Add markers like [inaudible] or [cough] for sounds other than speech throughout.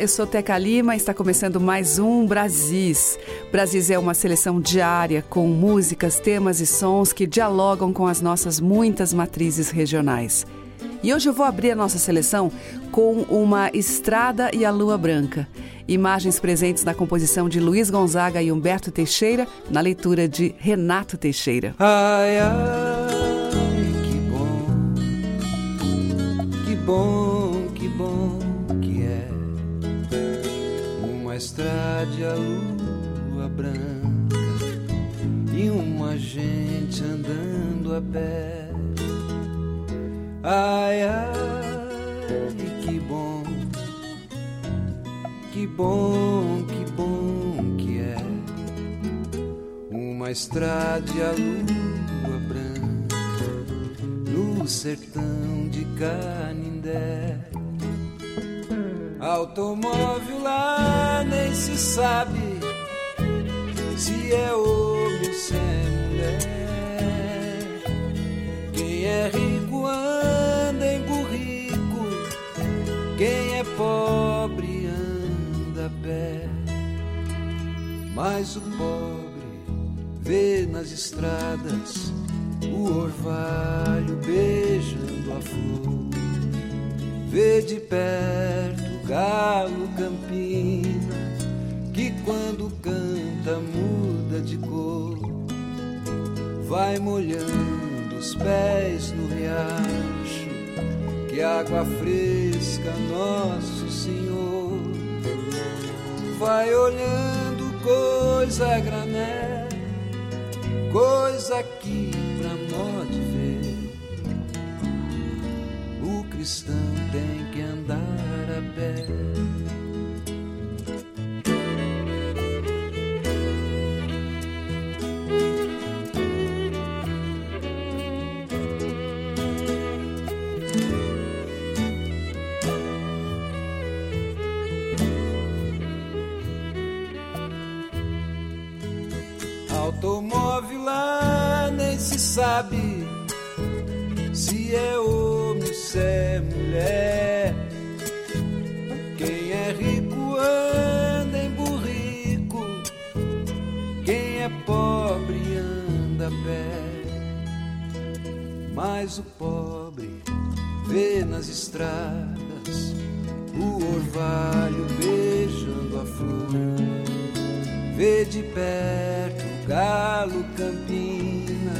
Eu sou Teca Lima e está começando mais um Brasis. Brasis é uma seleção diária com músicas, temas e sons que dialogam com as nossas muitas matrizes regionais. E hoje eu vou abrir a nossa seleção com uma Estrada e a Lua Branca. Imagens presentes na composição de Luiz Gonzaga e Humberto Teixeira, na leitura de Renato Teixeira. Ai, ai, que bom, que bom, estrada a lua branca e uma gente andando a pé. Ai, ai, que bom, que bom, que bom que é uma estrada a lua branca no sertão de Canindé. Automóvel lá nem se sabe se é homem ou se é mulher. Quem é rico anda em burrico, quem é pobre anda a pé. Mas o pobre vê nas estradas o orvalho beijando a flor. Vê de perto galo campina, que quando canta muda de cor. Vai molhando os pés no riacho, que água fresca, Nosso Senhor. Vai olhando coisa grané, coisa que pra de ver. O cristão tem que andar. Automóvel lá nem se sabe se é homem ou se é mulher. Mas o pobre vê nas estradas o orvalho beijando a flor. Vê de perto o galo campina,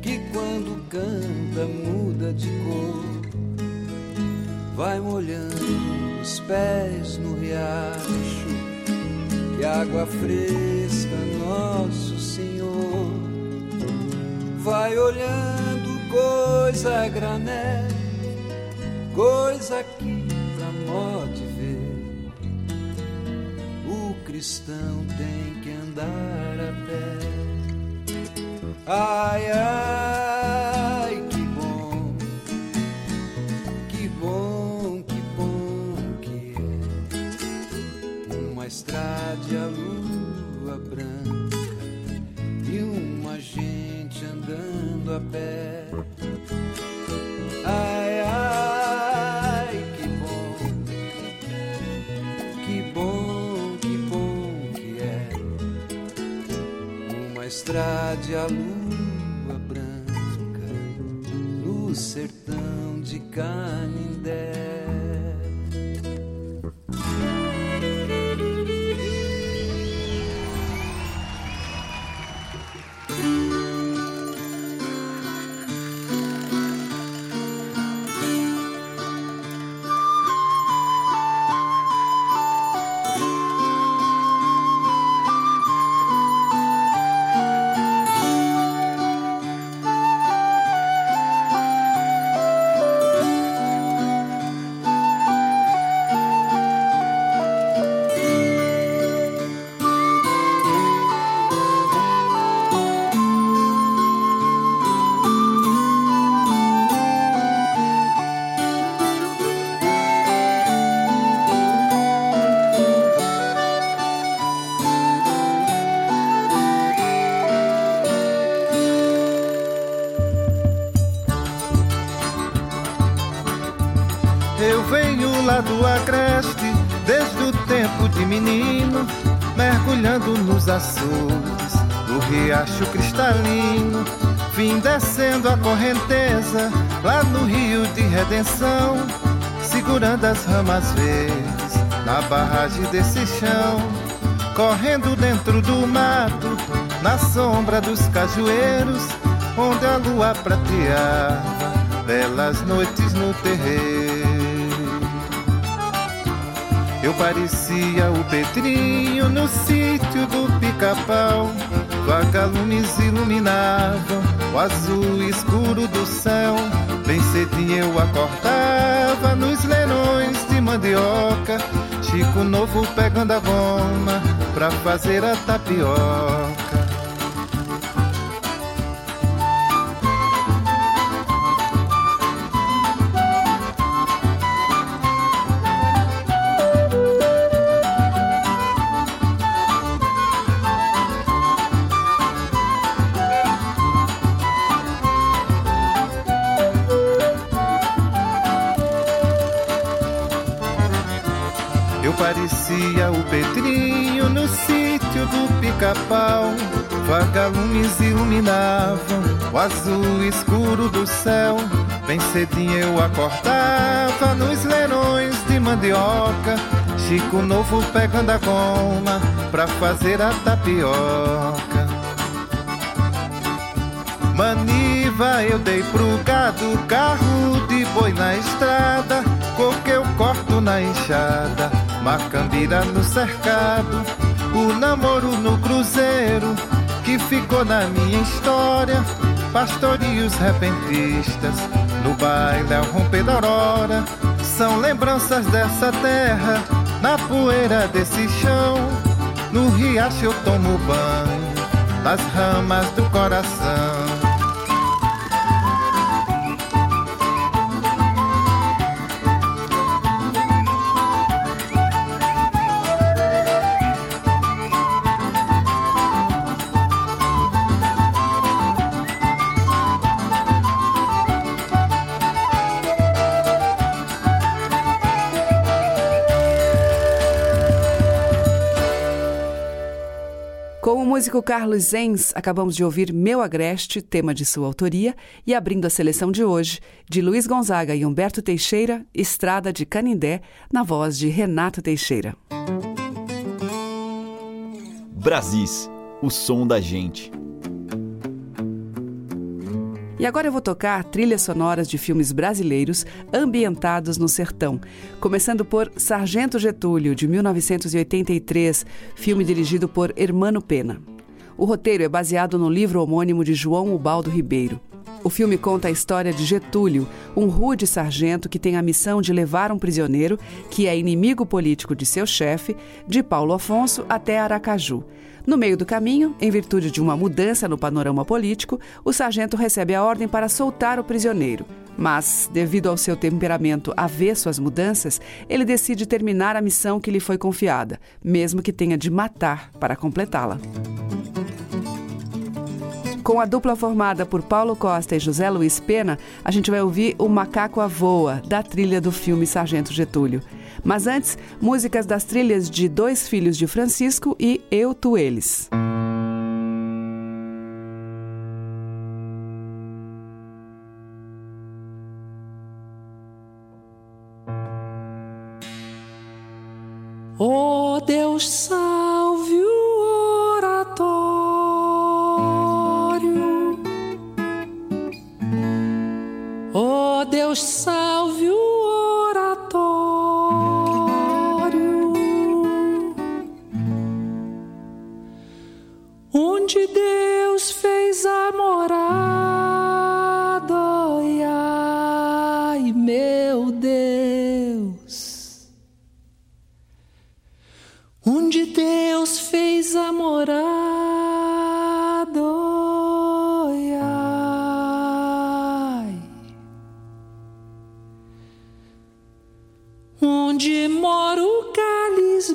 que quando canta muda de cor. Vai molhando os pés no riacho, que água fresca, Nosso Senhor. Vai olhando coisa a grané, coisa que pra mó de ver. O cristão tem que andar a pé. Ai, ai, que bom, que bom, que bom que é uma estrada a lua branca e uma gente andando a pé. Uma estrada a lua branca no sertão de Canindé. Lá do agreste, desde o tempo de menino, mergulhando nos açudes do riacho cristalino, vim descendo a correnteza lá no rio de redenção, segurando as ramas verdes na barragem desse chão, correndo dentro do mato, na sombra dos cajueiros, onde a lua prateava belas noites no terreiro. Eu parecia o Pedrinho no sítio do pica-pau. Vagalumes iluminavam o azul escuro do céu. Bem cedinho eu acordava nos leilões de mandioca. Chico Novo pegando a goma pra fazer a tapioca. Iluminavam o azul escuro do céu. Bem cedinho eu acordava nos leilões de mandioca. Chico Novo pegando a goma pra fazer a tapioca. Maniva eu dei pro gado, carro de boi na estrada, coque eu corto na enxada Macambira no cercado, o namoro no cruzeiro, que ficou na minha história. Pastorios repentistas, no baile ao romper da aurora, são lembranças dessa terra, na poeira desse chão. No riacho eu tomo banho, nas ramas do coração. Músico Carlos Zenz, acabamos de ouvir Meu Agreste, tema de sua autoria, e abrindo a seleção de hoje, de Luiz Gonzaga e Humberto Teixeira, Estrada de Canindé, na voz de Renato Teixeira. Brasis, o som da gente. E agora eu vou tocar trilhas sonoras de filmes brasileiros ambientados no sertão, começando por Sargento Getúlio, de 1983, filme dirigido por Hermano Pena. O roteiro é baseado no livro homônimo de João Ubaldo Ribeiro. O filme conta a história de Getúlio, um rude sargento que tem a missão de levar um prisioneiro, que é inimigo político de seu chefe, de Paulo Afonso até Aracaju no meio do caminho, em virtude de uma mudança no panorama político, o sargento recebe a ordem para soltar o prisioneiro. Mas, devido ao seu temperamento avesso às mudanças, ele decide terminar a missão que lhe foi confiada, mesmo que tenha de matar para completá-la. Com a dupla formada por Paulo Costa e José Luiz Pena, a gente vai ouvir O Macaco a Voa, da trilha do filme Sargento Getúlio. Mas antes, músicas das trilhas de Dois Filhos de Francisco e Eu, Tu, Eles. Deus, salve o oratório. Oh Deus, salve Deus fez a morada. Ai, onde mora o cáliz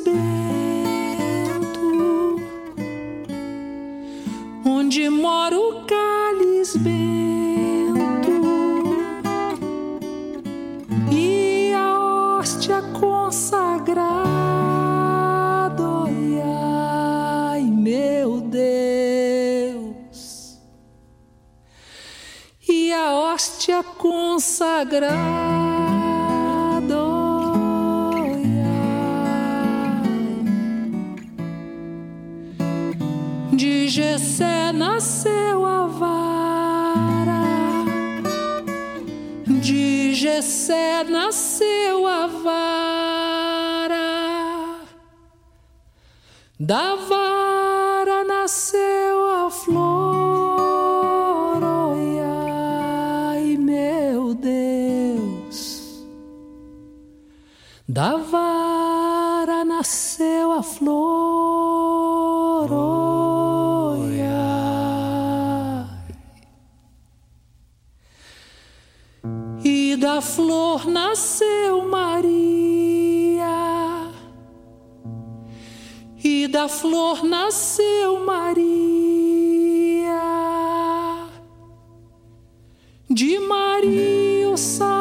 onde mora o cáliz bento? E a hóstia sagrado. De Gessé nasceu a vara, de Gessé nasceu a vara, da vara da flor nasceu Maria, de Maria o Salvador.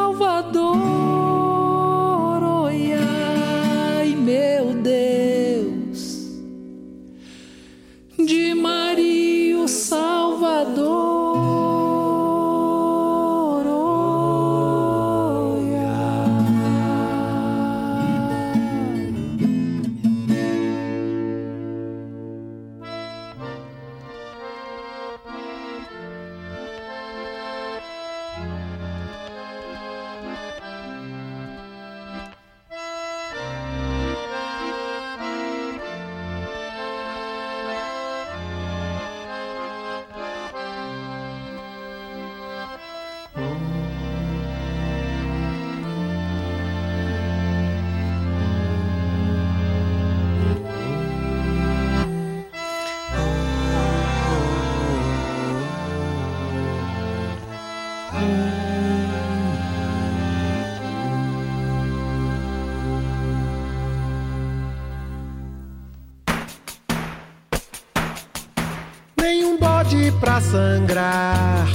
Sangrar,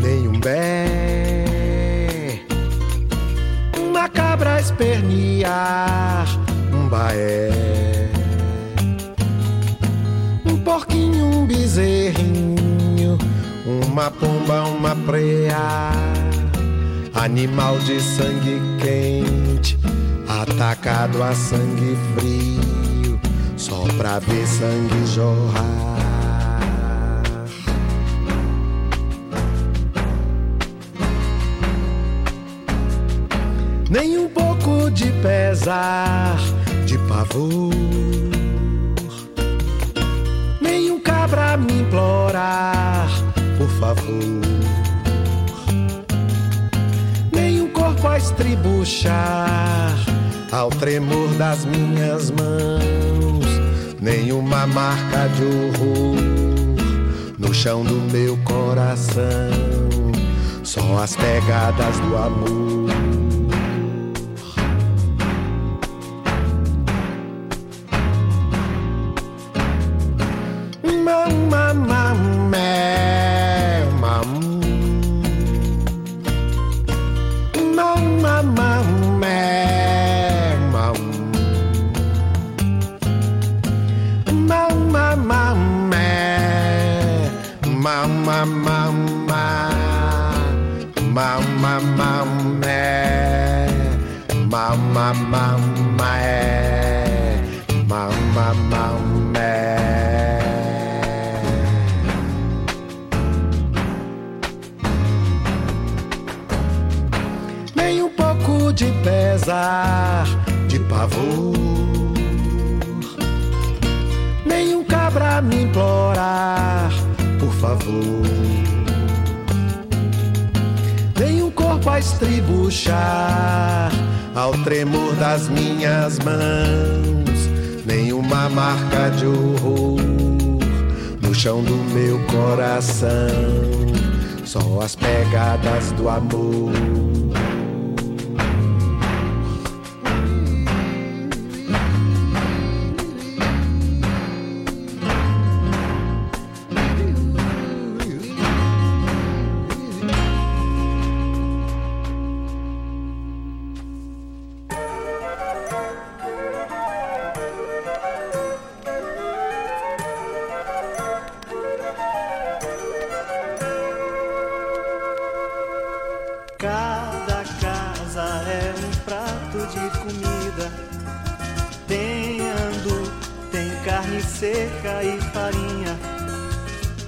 nenhum bé. Uma cabra espernear, um baé. Um porquinho, um bezerrinho, uma pomba, uma preá. Animal de sangue quente, atacado a sangue frio, só pra ver sangue jorrar. Pesar, de pavor. Nem um cabra me implorar, por favor. Nem um corpo a estribuchar, ao tremor das minhas mãos. Nem uma marca de horror no chão do meu coração. Só as pegadas do amor. man amor.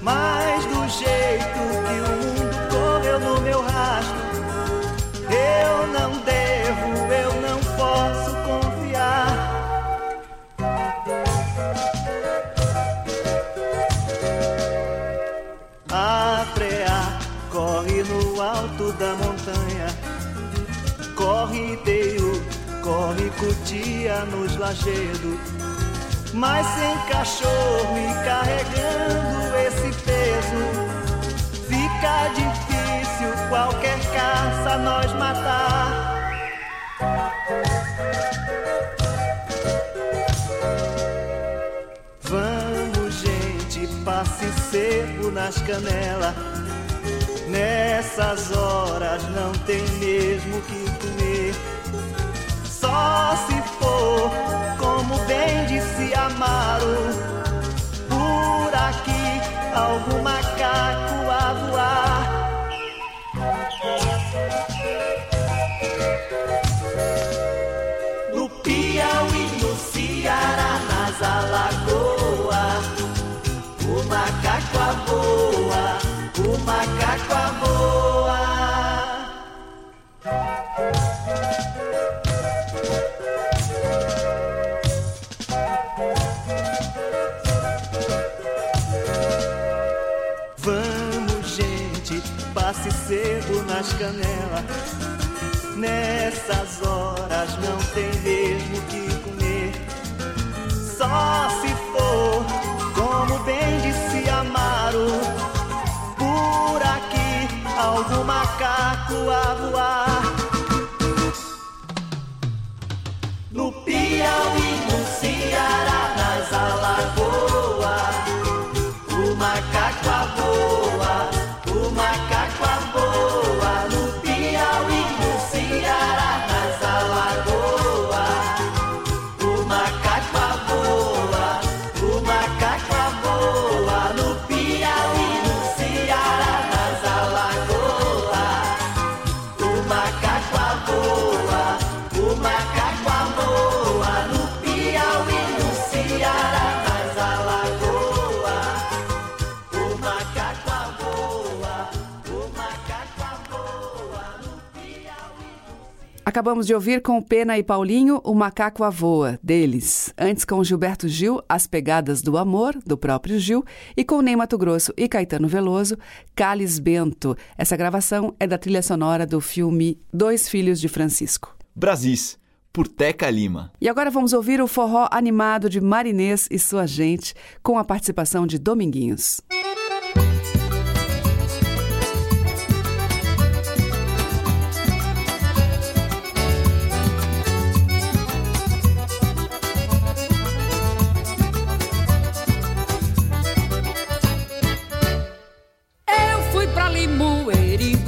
Mas do jeito que o mundo correu no meu rastro, eu não devo, eu não posso confiar. A frear corre no alto da montanha, corre teio, corre cutia nos lajedos. Mas sem cachorro e carregando esse fica difícil qualquer caça nós matar. Vamos, gente, passe seco nas canelas. Nessas horas não tem mesmo que comer. Só se for, como bem disse Amaro, por aqui algum macaco a voar. No Piauí, no Ceará, nas alagoas, o macaco a voa, nas canelas. Nessas horas não tem mesmo que comer. Só se for, como bem disse Amaro, por aqui algum macaco a Acabamos de ouvir com Pena e Paulinho o Macaco a Voa, deles. Antes com Gilberto Gil, As Pegadas do Amor, do próprio Gil. E com Ney Mato Grosso e Caetano Veloso, Calis Bento. Essa gravação é da trilha sonora do filme Dois Filhos de Francisco. Brasis, por Teca Lima. E agora vamos ouvir o forró animado de Marinês e sua gente, com a participação de Dominguinhos.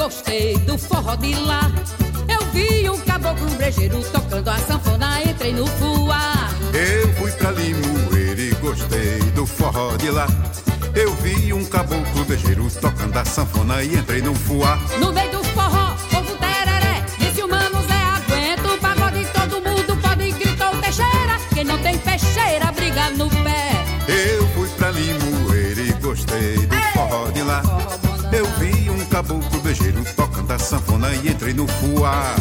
Gostei do forró de lá. Eu vi um caboclo brejeiro tocando a sanfona, entrei no fuá. Eu fui pra Limoeiro e gostei do forró de lá. Eu vi um caboclo bejeiro tocando a sanfona e entrei no fuá. No meio do forró, povo tereré, disse o mano Zé aguenta o pagode, todo mundo pode gritar o Teixeira. Quem não tem peixeira, briga no pé. Eu fui pra Limoeiro e gostei do forró de lá. Eu vi um caboclo tocando a sanfona e entrei no fuá.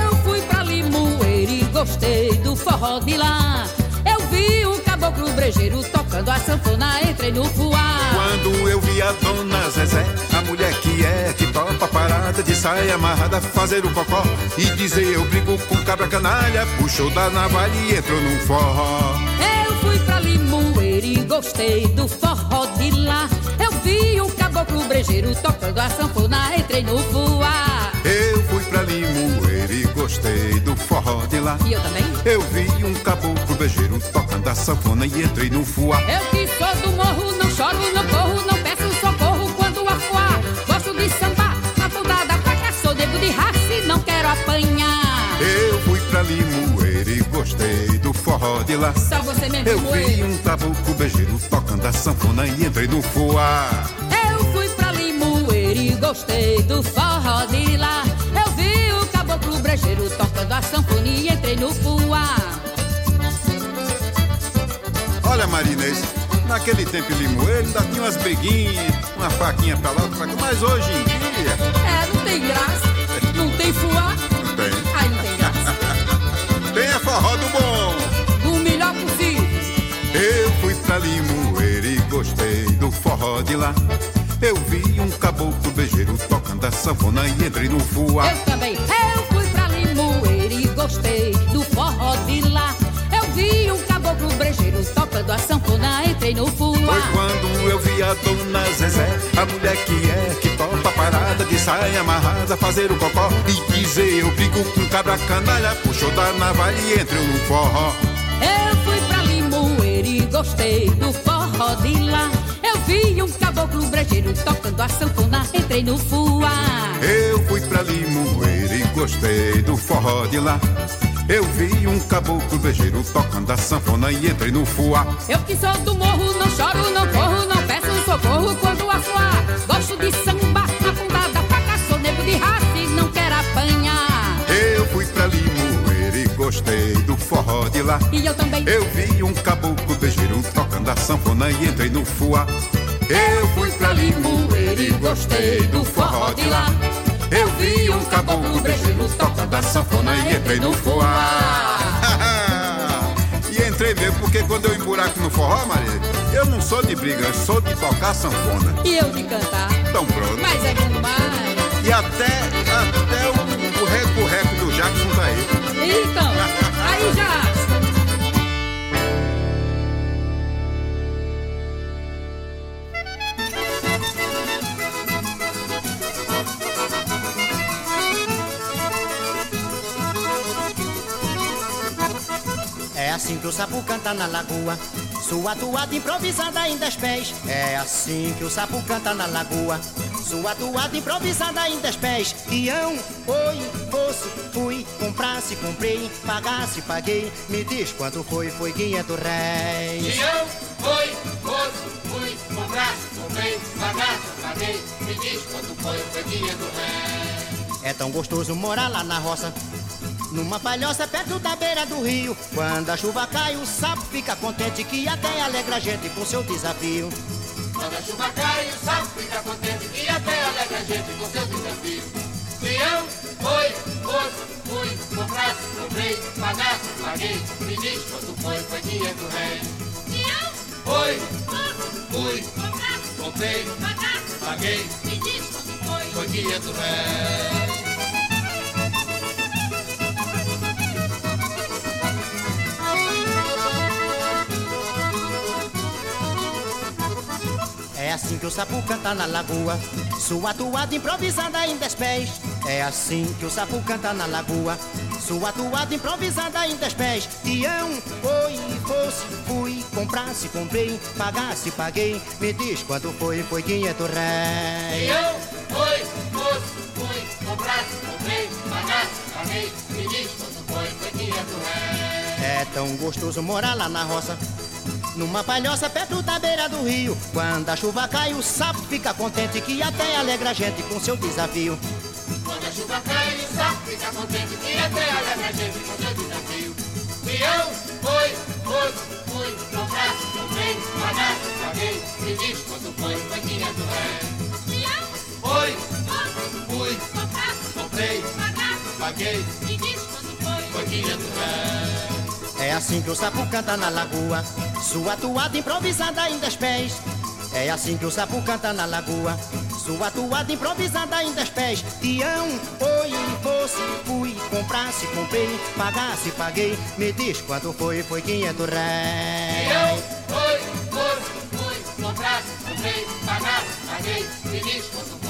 Eu fui pra Limoeiro e gostei do forró de lá. Eu vi um caboclo brejeiro tocando a sanfona, entrei no fuá. Quando eu vi a dona Zezé, a mulher que é que topa parada de saia amarrada, fazer o cocó e dizer eu brigo com cabra canalha, puxou da navalha e entrou num forró. Eu fui pra Limoeiro e gostei do forró de lá. Eu vi caboclo brejeiro tocando a sanfona, entrei no fuá. Eu fui pra Limoeiro e gostei do forró de lá. E eu também? Eu vi um caboclo bejeiro tocando a sanfona e entrei no fuá. Eu que sou do morro, não choro, não corro, não peço socorro quando afuar. Gosto de sambar na ponta da faca, sou nego de raça e não quero apanhar. Eu fui pra Limoeiro e gostei do forró de lá. Só você mesmo, Eu vi um caboclo bejeiro tocando a sanfona e entrei no fuá. E gostei do forró de lá. Eu vi o caboclo brejeiro tocando a sanfona e entrei no fuá. Olha, Marinês, naquele tempo em Limoeiro ainda tinha umas briguinhas, uma faquinha pra lá, outra mas hoje em dia. É, não tem graça. Não tem fuá. Não tem. Ai, não tem graça. [laughs] Tem a forró do bom. Do melhor possível. Eu fui pra Limoeiro e gostei do forró de lá. Eu vi caboclo beijeiro tocando a sanfona e entrei no fuá. Eu também. Eu fui pra Limoeiro e gostei do forró de lá. Eu vi um caboclo brejeiro tocando a sanfona, entrei no fuá. Foi quando eu vi a dona Zezé, a mulher que é que topa parada de saia amarrada, fazer o cocó e dizer eu brigo com cabra canalha, puxou da navalha e entrou no forró. Eu fui pra Limoeiro e gostei do forró de lá. Eu vi um caboclo brejeiro tocando a sanfona, entrei no fuá. Eu fui pra Limoeiro e gostei do forró de lá. Eu vi um caboclo beijeiro tocando a sanfona e entrei no fuá. Eu que sou do morro, não choro, não corro, não peço socorro quando afuar. Gosto de samba, na ponta da faca, sou nego de raça e não quero apanhar. Eu fui pra Limoeiro e gostei do forró de lá. E eu também. Eu vi um caboclo beijeiro tocando a sanfona e entrei no fuá. Eu fui pra Limoeiro e gostei do forró de lá. Eu vi um caboclo beijeiro tocando a sanfona e entrei no fuá. [laughs] e entrei mesmo porque quando eu emburaco no forró, Maria, eu não sou de briga, eu sou de tocar sanfona. E eu de cantar. Então pronto. Mas é bom demais. E até, até o, o reco-reco do Jackson tá aí. Então, aí já. É assim que o sapo canta na lagoa. Sua toada improvisada em dez pés. É assim que o sapo canta na lagoa. Sua toada improvisada em dez pés. Ião, oi, fosse, fui, comprasse, comprei, pagasse, paguei. Me diz quanto foi, foi 500 réis. Ião, foi, fosse, fui, comprasse, comprei, pagasse, paguei. Me diz quanto foi, foi 500 réis. É tão gostoso morar lá na roça. Numa palhoça perto da beira do rio. Quando a chuva cai, o sapo fica contente que até alegra a gente com seu desafio. Quando a chuva cai, o sapo fica contente e até alegra a gente com seu desafio. Peão, foi, fosse, fui, comprasse, comprei, pagasse, paguei. Me diz quanto foi, foi 500 réis. Peão, foi, fosse, fui, comprasse, comprei, pagasse, paguei. Me diz quanto foi, foi 500 réis. É assim que o sapo canta na lagoa. Sua toada improvisada em dez pés. É assim que o sapo canta na lagoa. Sua toada improvisada em dez pés. Tião, oi, fosse, fui, comprasse, comprei, pagasse, paguei. Me diz quanto foi, foi 500 réis. Eu, foi, fosse, fui, comprasse, comprei, pagasse, paguei. Me diz quanto foi, foi 500 réis. É tão gostoso morar lá na roça. Numa palhoça perto da beira do rio. Quando a chuva cai, o sapo fica contente que até alegra a gente com seu desafio. Quando a chuva cai, o sapo fica contente que até alegra a gente com seu desafio. Peão, foi, foi, fui, comprasse, comprei, pagasse, paguei. Me diz quanto foi, foi 500 réis. Peão, foi, fui, comprasse, comprei, pagasse, paguei. Me diz quanto foi, foi 500 réis. É assim que o sapo canta na lagoa. Sua toada improvisada em dez pés. É assim que o sapo canta na lagoa. Sua toada improvisada em dez pés. Tião, oi, fosse, fui, comprasse, comprei, pagasse, paguei. Me diz quanto foi, foi 500 réis. Peão, foi, foi, fui, comprasse, comprei, pagasse, paguei. Me diz quanto foi,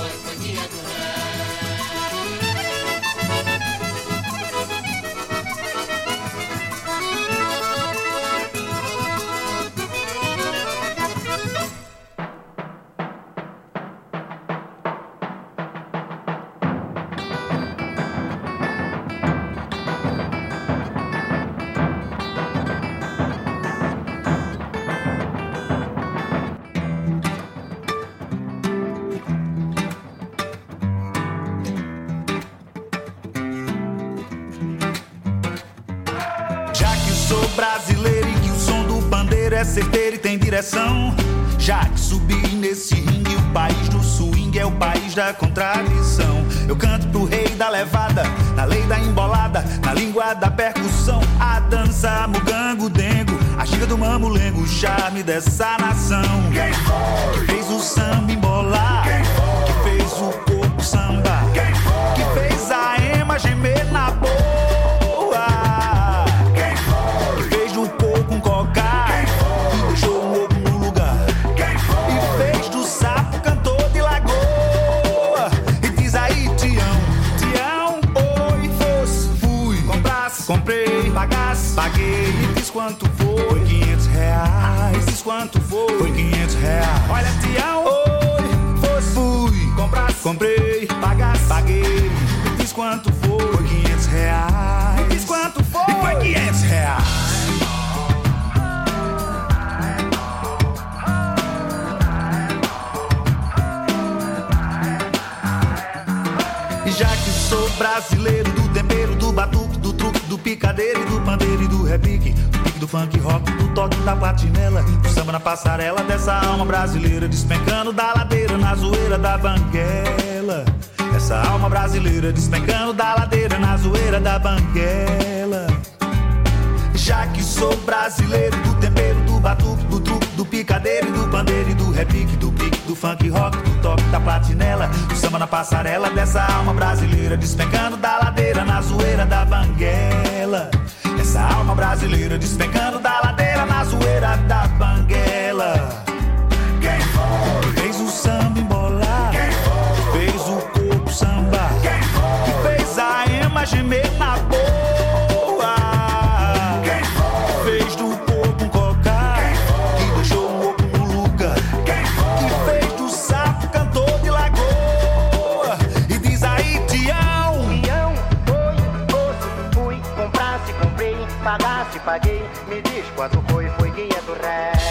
direção. Já que subi nesse ringue, o país do swing é o país da contradição. Eu canto pro rei da levada, na lei da embolada, na língua da percussão. A dança, mugango, dengo, a xiga do mamulengo, o charme dessa nação. Quem foi? Que fez o samba embolar? Quem foi? Que fez o corpo samba? Quem foi? Que fez a ema gemer na quanto foi, foi 500 reais, diz quanto foi, foi 500 reais. Olha, Tião, oi, fosse, fui, comprasse, comprei, pagasse, paguei, diz quanto foi, foi 500 reais, diz quanto foi, foi 500 reais. E já que sou brasileiro do tempero, do batuque, do truque, do picadeiro e do pandeiro e do repique, do funk rock, do toque da platinela, do samba na passarela dessa alma brasileira, despencando da ladeira na zoeira da banguela. Essa alma brasileira despencando da ladeira na zoeira da banguela. Já que sou brasileiro do tempero, do batuque, do truque, do picadeiro do pandeiro e do repique, do pique, do funk rock, do toque da platinela, do samba na passarela dessa alma brasileira, despencando da ladeira na zoeira da banguela. Essa alma brasileira despencando da ladeira na zoeira da banguela. Quem foi? Fez o samba embolar? Quem foi? Fez o corpo samba? Quem foi? Que fez a ema gemer na boa? Quanto foi, foi 500 réis.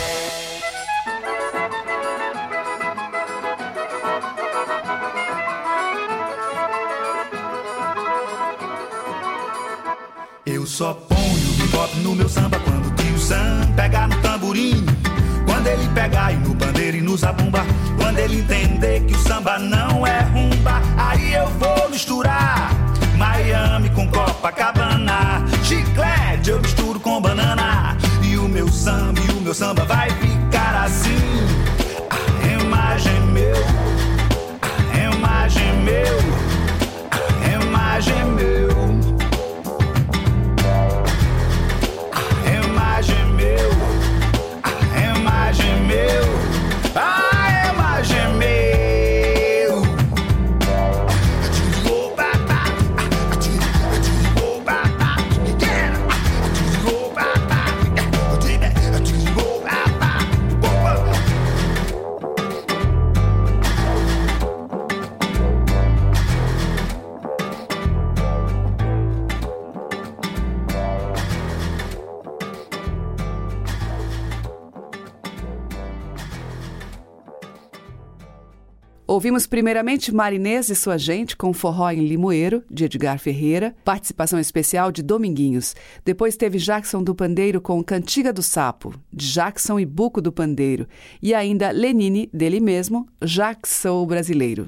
Eu só ponho bebop no meu samba quando o tio Sam pegar no tamborim. Quando ele pegar e no pandeiro e no zabumba. Quando ele entender que o samba não é rumba. Aí eu vou misturar Miami com Copacabana. Chiclete eu misturo com banana. Meu samba, e o meu samba vai ficar assim. A imagem meu, a imagem meu, a imagem meu. Ouvimos primeiramente Marinês e sua gente com Forró em Limoeiro, de Edgar Ferreira, participação especial de Dominguinhos. Depois teve Jackson do Pandeiro com Cantiga do Sapo, de Jackson e Buco do Pandeiro. E ainda Lenine, dele mesmo, Jackson Brasileiro.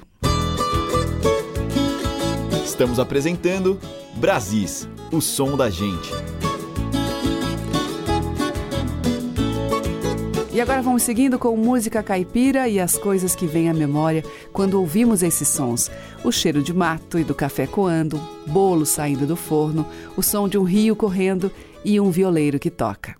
Estamos apresentando Brasis, o som da gente. E agora vamos seguindo com música caipira e as coisas que vêm à memória quando ouvimos esses sons. O cheiro de mato e do café coando, bolo saindo do forno, o som de um rio correndo e um violeiro que toca.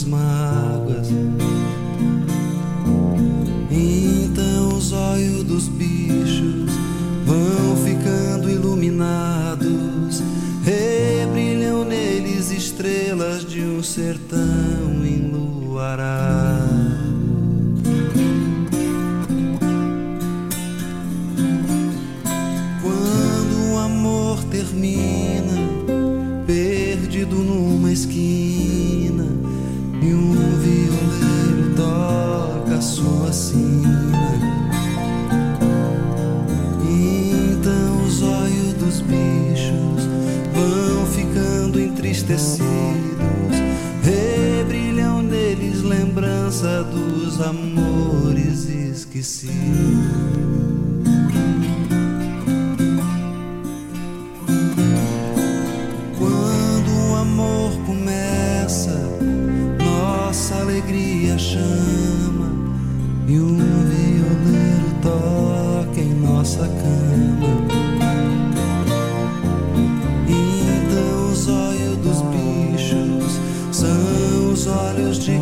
Suas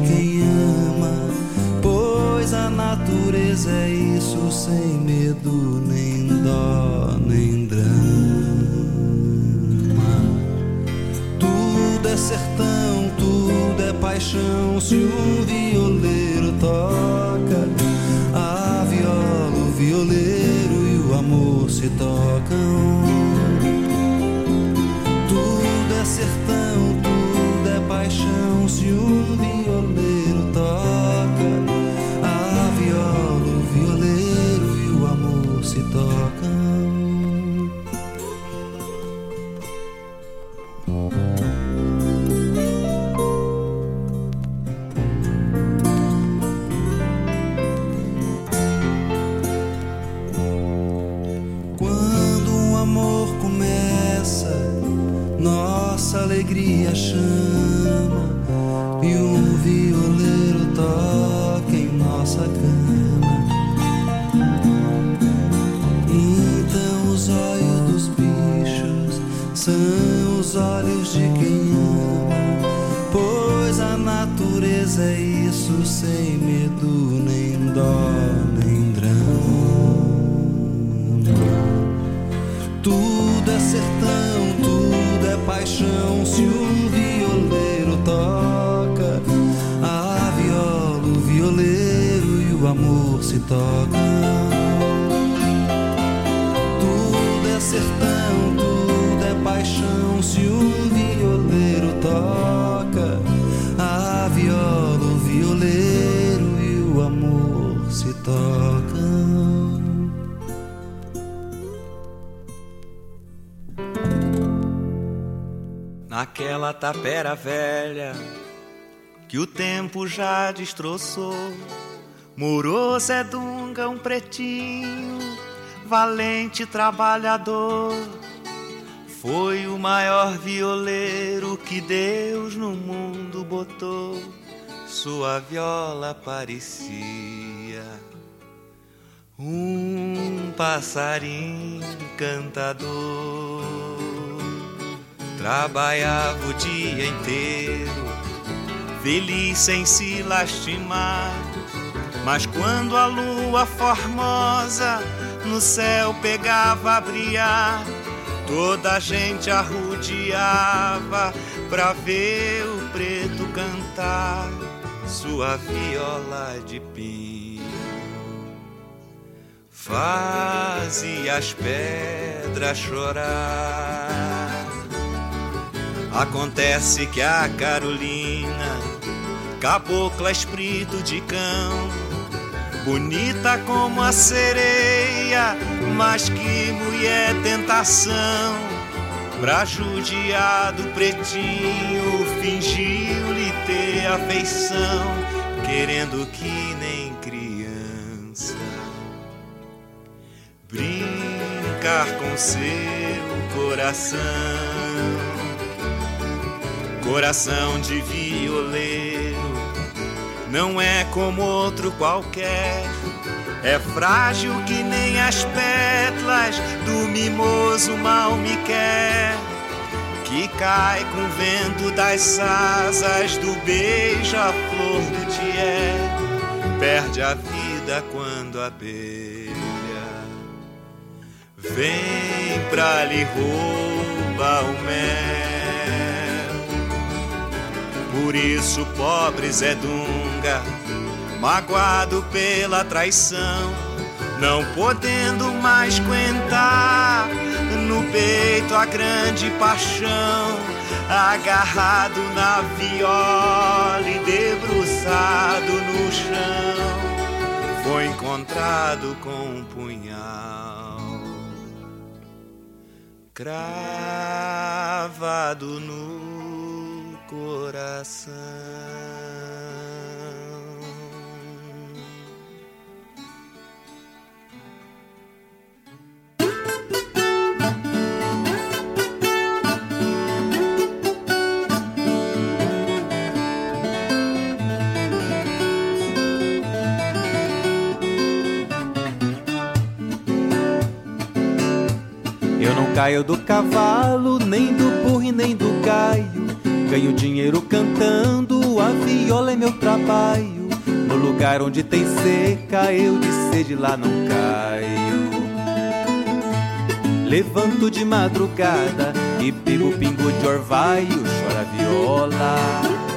quem ama, pois a natureza é isso sem medo, nem dó, nem drama. Tudo é sertão, tudo é paixão. Se um violeiro toca a viola, o violeiro e o amor se tocam. Tudo é sertão, tudo é paixão. Se um 还是。Tocam. Tudo é sertão, tudo é paixão. Se um violeiro toca a viola, o violeiro e o amor se tocam. Naquela tapera velha que o tempo já destroçou, morou Zé Dunga, um pretinho, valente trabalhador. Foi o maior violeiro que Deus no mundo botou. Sua viola parecia um passarinho cantador. Trabalhava o dia inteiro, feliz sem se lastimar. Mas quando a lua formosa no céu pegava a brilhar, toda a gente arrudeava pra ver o preto cantar sua viola de pinho. Fazia as pedras chorar. Acontece que a Carolina, cabocla espírito de cão, bonita como a sereia, mas que mulher tentação. Pra judiar do pretinho, fingiu-lhe ter afeição, querendo que nem criança brincar com seu coração. Coração de violeiro não é como outro qualquer. É frágil que nem as pétalas do mimoso mal me quer. Que cai com o vento das asas do beija-flor do tié. Perde a vida quando a beija. Vem pra lhe roubar o mel. Por isso, pobre Zé Dunga, magoado pela traição, não podendo mais aguentar, no peito a grande paixão, agarrado na viola e debruçado no chão, foi encontrado com um punhal cravado no coração. Caio do cavalo, nem do burro e nem do gaio. Ganho dinheiro cantando, a viola é meu trabalho. No lugar onde tem seca, eu de sede lá não caio. Levanto de madrugada e pego pingo de orvalho, chora viola.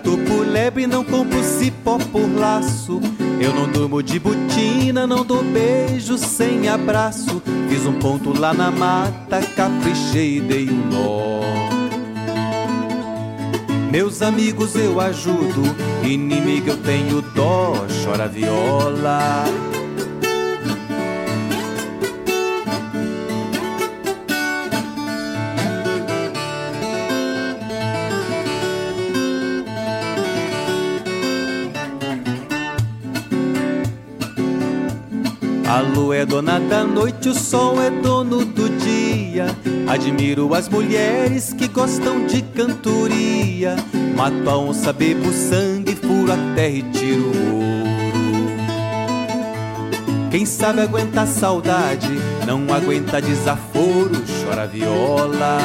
Gato por lebre, não compro cipó por laço. Eu não durmo de botina, não dou beijo sem abraço. Fiz um ponto lá na mata, caprichei e dei um nó. Meus amigos eu ajudo, inimigo eu tenho dó, chora viola. Dona da noite, o sol é dono do dia. Admiro as mulheres que gostam de cantoria. Mato a onça, bebo sangue, furo a terra e tiro o ouro. Quem sabe aguenta saudade, não aguenta desaforo, chora viola.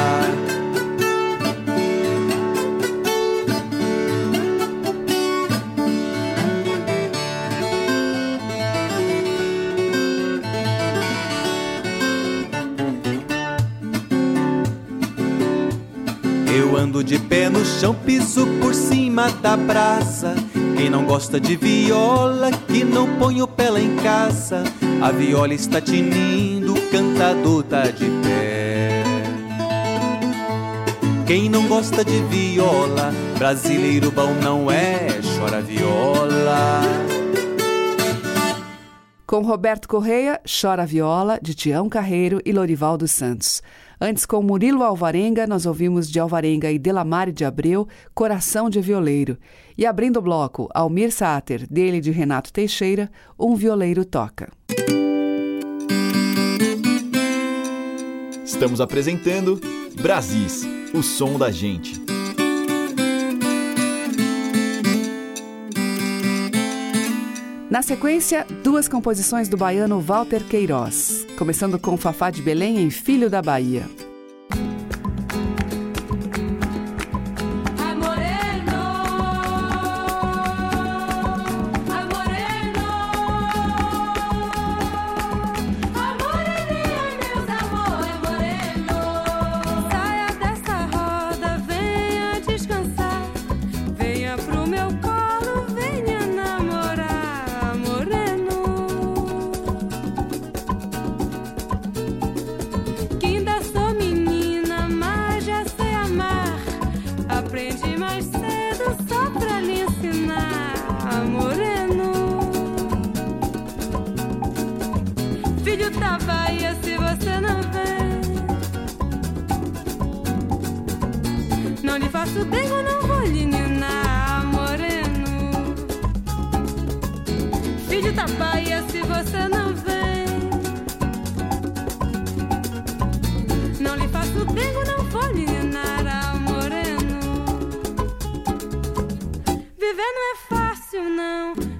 Por cima da brasa. Quem não gosta de viola, que não põe o pé lá em casa. A viola está tinindo, o cantador tá de pé. Quem não gosta de viola, brasileiro bom não é, chora viola. Com Roberto Correia, Chora Viola, de Tião Carreiro e Lorival dos Santos. Antes, com Murilo Alvarenga, nós ouvimos de Alvarenga e Delamare de Abreu, Coração de Violeiro. E abrindo o bloco, Almir Sater, dele de Renato Teixeira, Um Violeiro Toca. Estamos apresentando Brasis, o som da gente. Na sequência, duas composições do baiano Walter Queiroz, começando com Fafá de Belém em Filho da Bahia.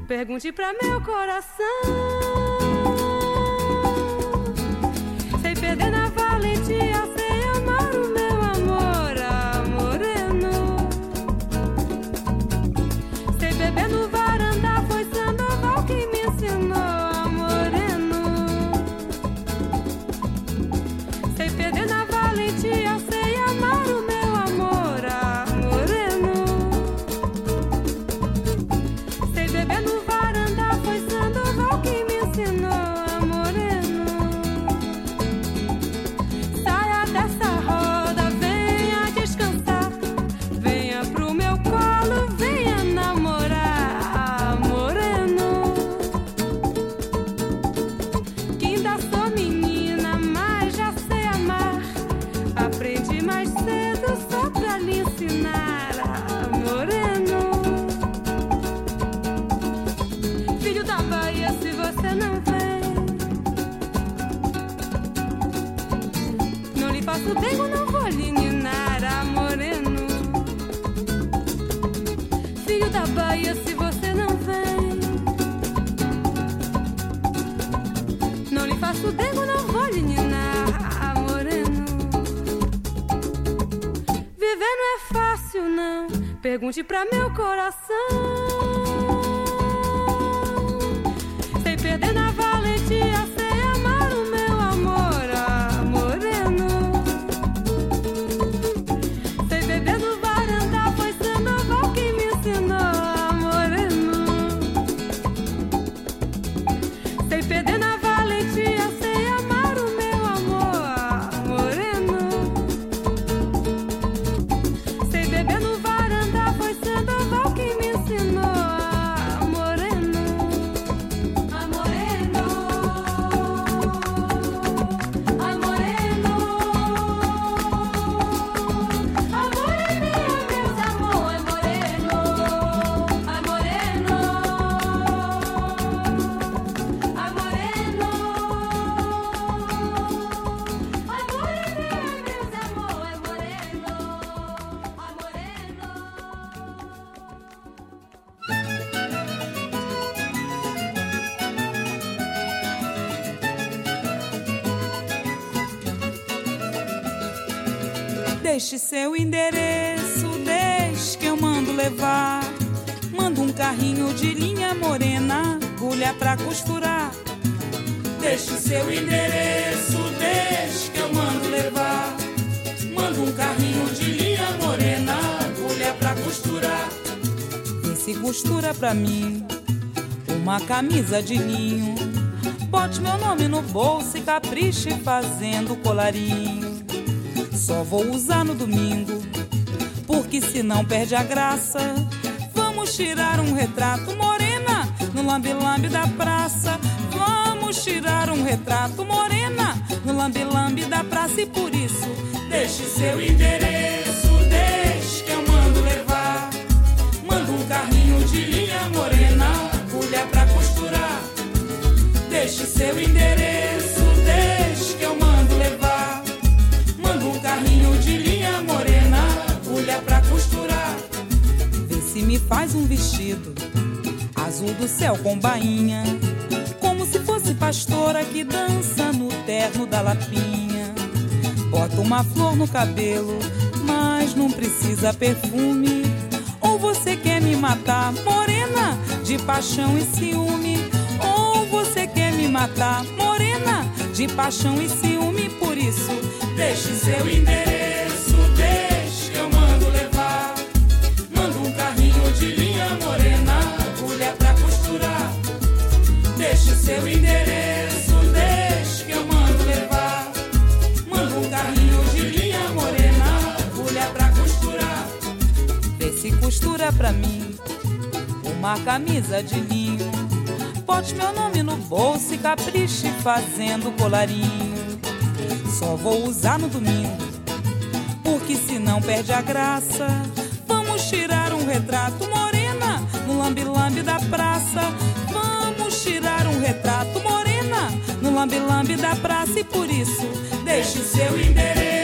Pergunte pra meu coração. Sem perder na valentia, Pergunte pra meu coração. Deixe seu endereço, deixe que eu mando levar. Mando um carrinho de linha morena, agulha pra costurar. Deixe seu endereço, deixe que eu mando levar. Mando um carrinho de linha morena, agulha pra costurar. Vê se costura pra mim uma camisa de linho. Bote meu nome no bolso e capriche fazendo colarinho. Só vou usar no domingo, porque senão perde a graça. Vamos tirar um retrato morena no lambe-lambe da praça. Vamos tirar um retrato morena no lambe-lambe da praça e por isso deixe seu endereço, do céu com bainha, como se fosse pastora que dança no terno da lapinha. Bota uma flor no cabelo, mas não precisa perfume. Ou você quer me matar, morena, de paixão e ciúme? Ou você quer me matar, morena, de paixão e ciúme? Por isso, deixe seu endereço, uma camisa de linho. Bote meu nome no bolso e capriche fazendo colarinho. Só vou usar no domingo, porque senão perde a graça. Vamos tirar um retrato morena no lambe-lambe da praça. Vamos tirar um retrato morena no lambe-lambe da praça e por isso deixe seu endereço,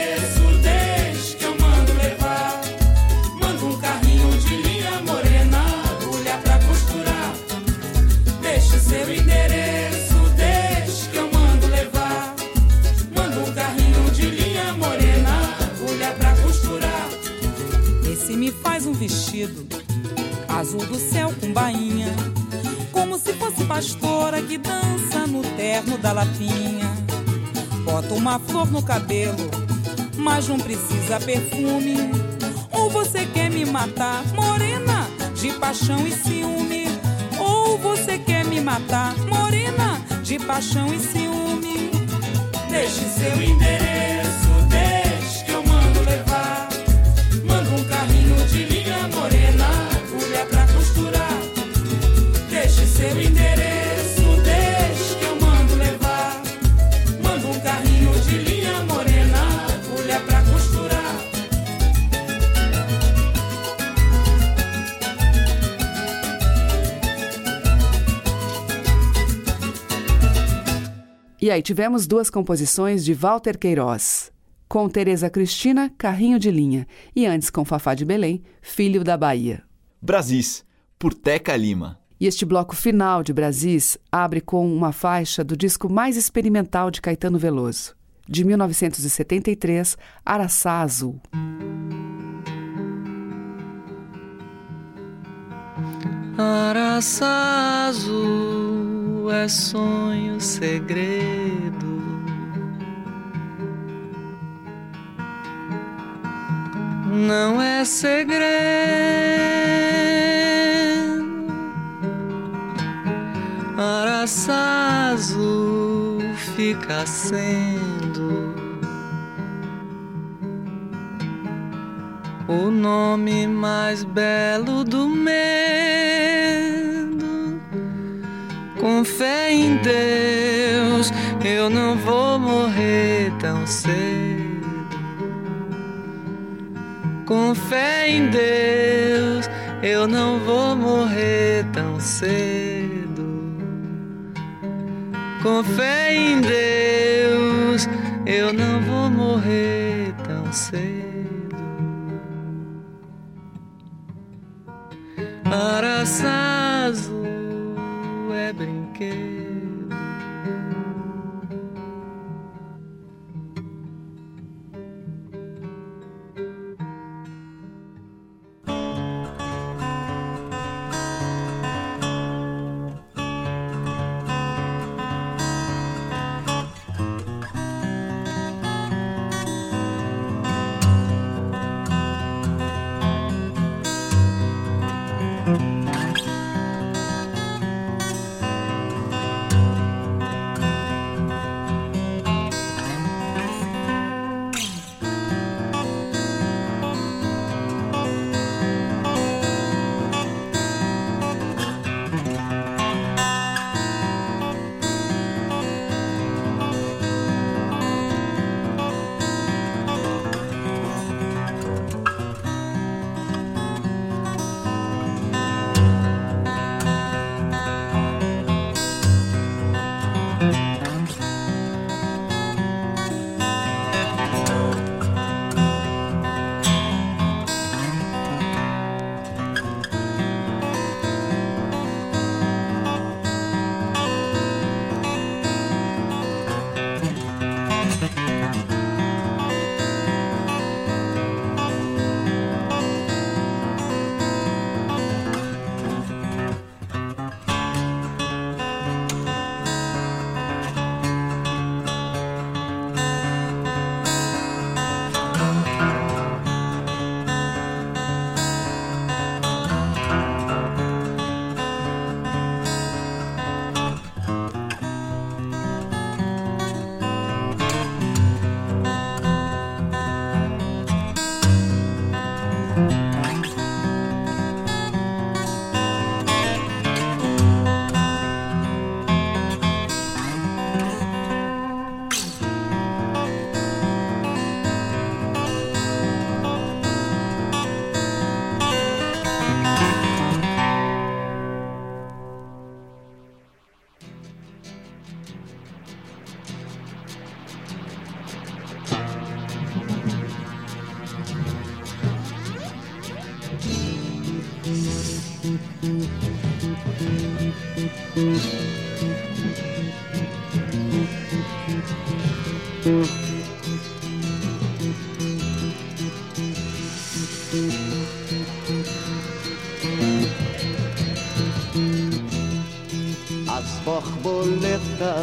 um vestido azul do céu com bainha, como se fosse pastora que dança no terno da lapinha. Bota uma flor no cabelo, mas não precisa perfume. Ou você quer me matar, morena, de paixão e ciúme? Ou você quer me matar, morena, de paixão e ciúme? Deixe seu endereço, E aí tivemos duas composições de Walter Queiroz. Com Tereza Cristina, Carrinho de Linha. E antes com Fafá de Belém, Filho da Bahia. Brasis, por Teca Lima. E este bloco final de Brasis abre com uma faixa do disco mais experimental de Caetano Veloso, de 1973, Araçá Azul. Araçá azul é sonho, segredo. Não é segredo. Araçá azul fica sendo o nome mais belo do medo. Com fé em Deus, eu não vou morrer tão cedo. Com fé em Deus, eu não vou morrer tão cedo. Com fé em Deus, eu não vou morrer tão cedo. Araçá azul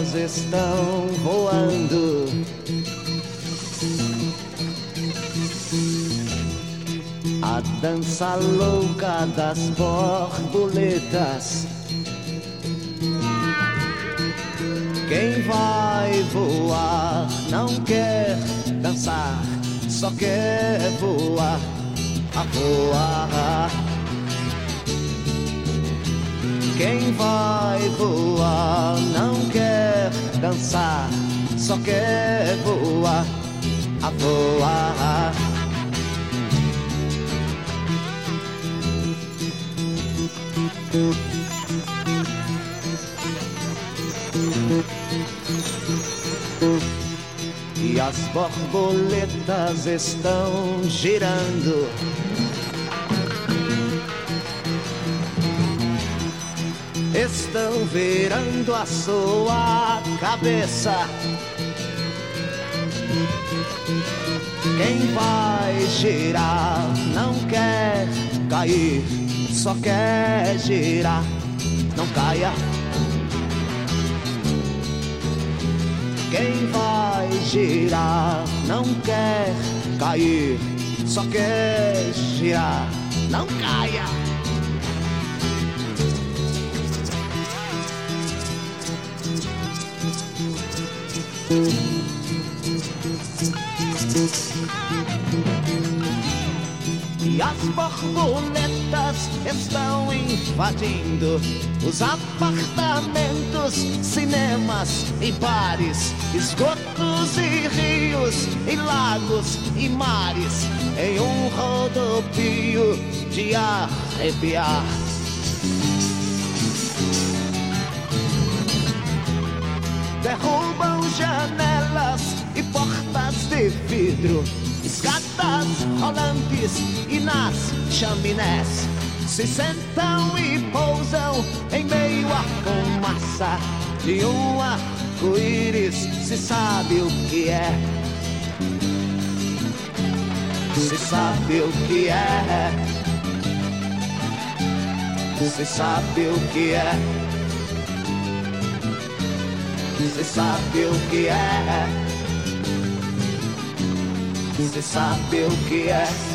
borboletas estão voando. A dança louca das borboletas. Quem vai voar não quer dançar, só quer voar, a voar. Quem vai voar não dançar, só quer voar, a voar. E as borboletas estão girando. Estão virando a sua cabeça. Quem vai girar não quer cair, só quer girar. Não caia. Quem vai girar não quer cair, só quer girar. Não caia. E as borboletas estão invadindo os apartamentos, cinemas e bares, esgotos e rios, e lagos e mares, em um rodopio de arrepiar. Vidro, escadas rolantes e nas chaminés. Se sentam e pousam em meio à fumaça de um arco-íris, se sabe o que é. Se sabe o que é. Se sabe o que é. Você sabe o que é. Você sabe o que é.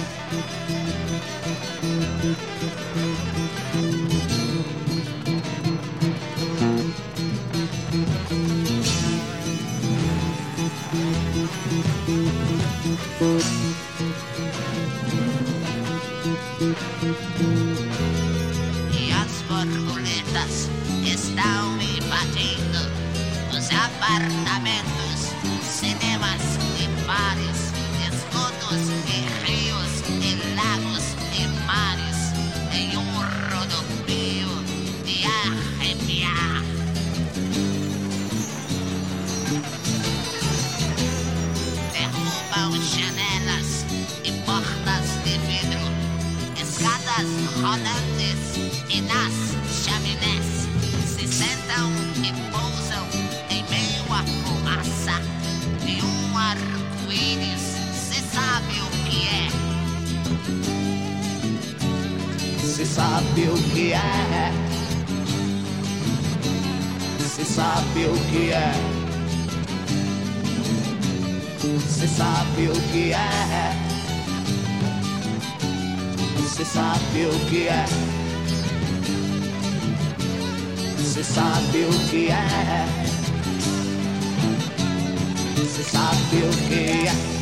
Se sabe o que é. Se sabe o que é. Se sabe o que é. Se sabe o que é. Se sabe o que é.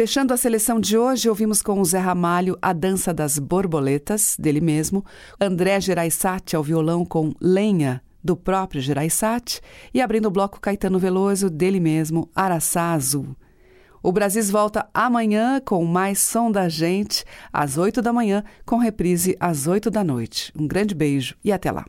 Fechando a seleção de hoje, ouvimos com o Zé Ramalho A Dança das Borboletas, dele mesmo, André Geraisati ao violão com Lenha, do próprio Geraisati, e abrindo o bloco Caetano Veloso, dele mesmo, Araçá Azul. O Brasis volta amanhã com mais som da gente, às 8 da manhã, com reprise às 8 da noite. Um grande beijo e até lá.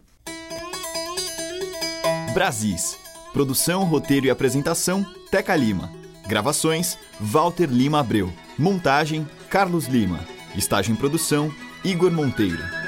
Brasis. Produção, roteiro e apresentação, Teca Lima. Gravações, Walter Lima Abreu. Montagem, Carlos Lima. Estágio em produção, Igor Monteiro.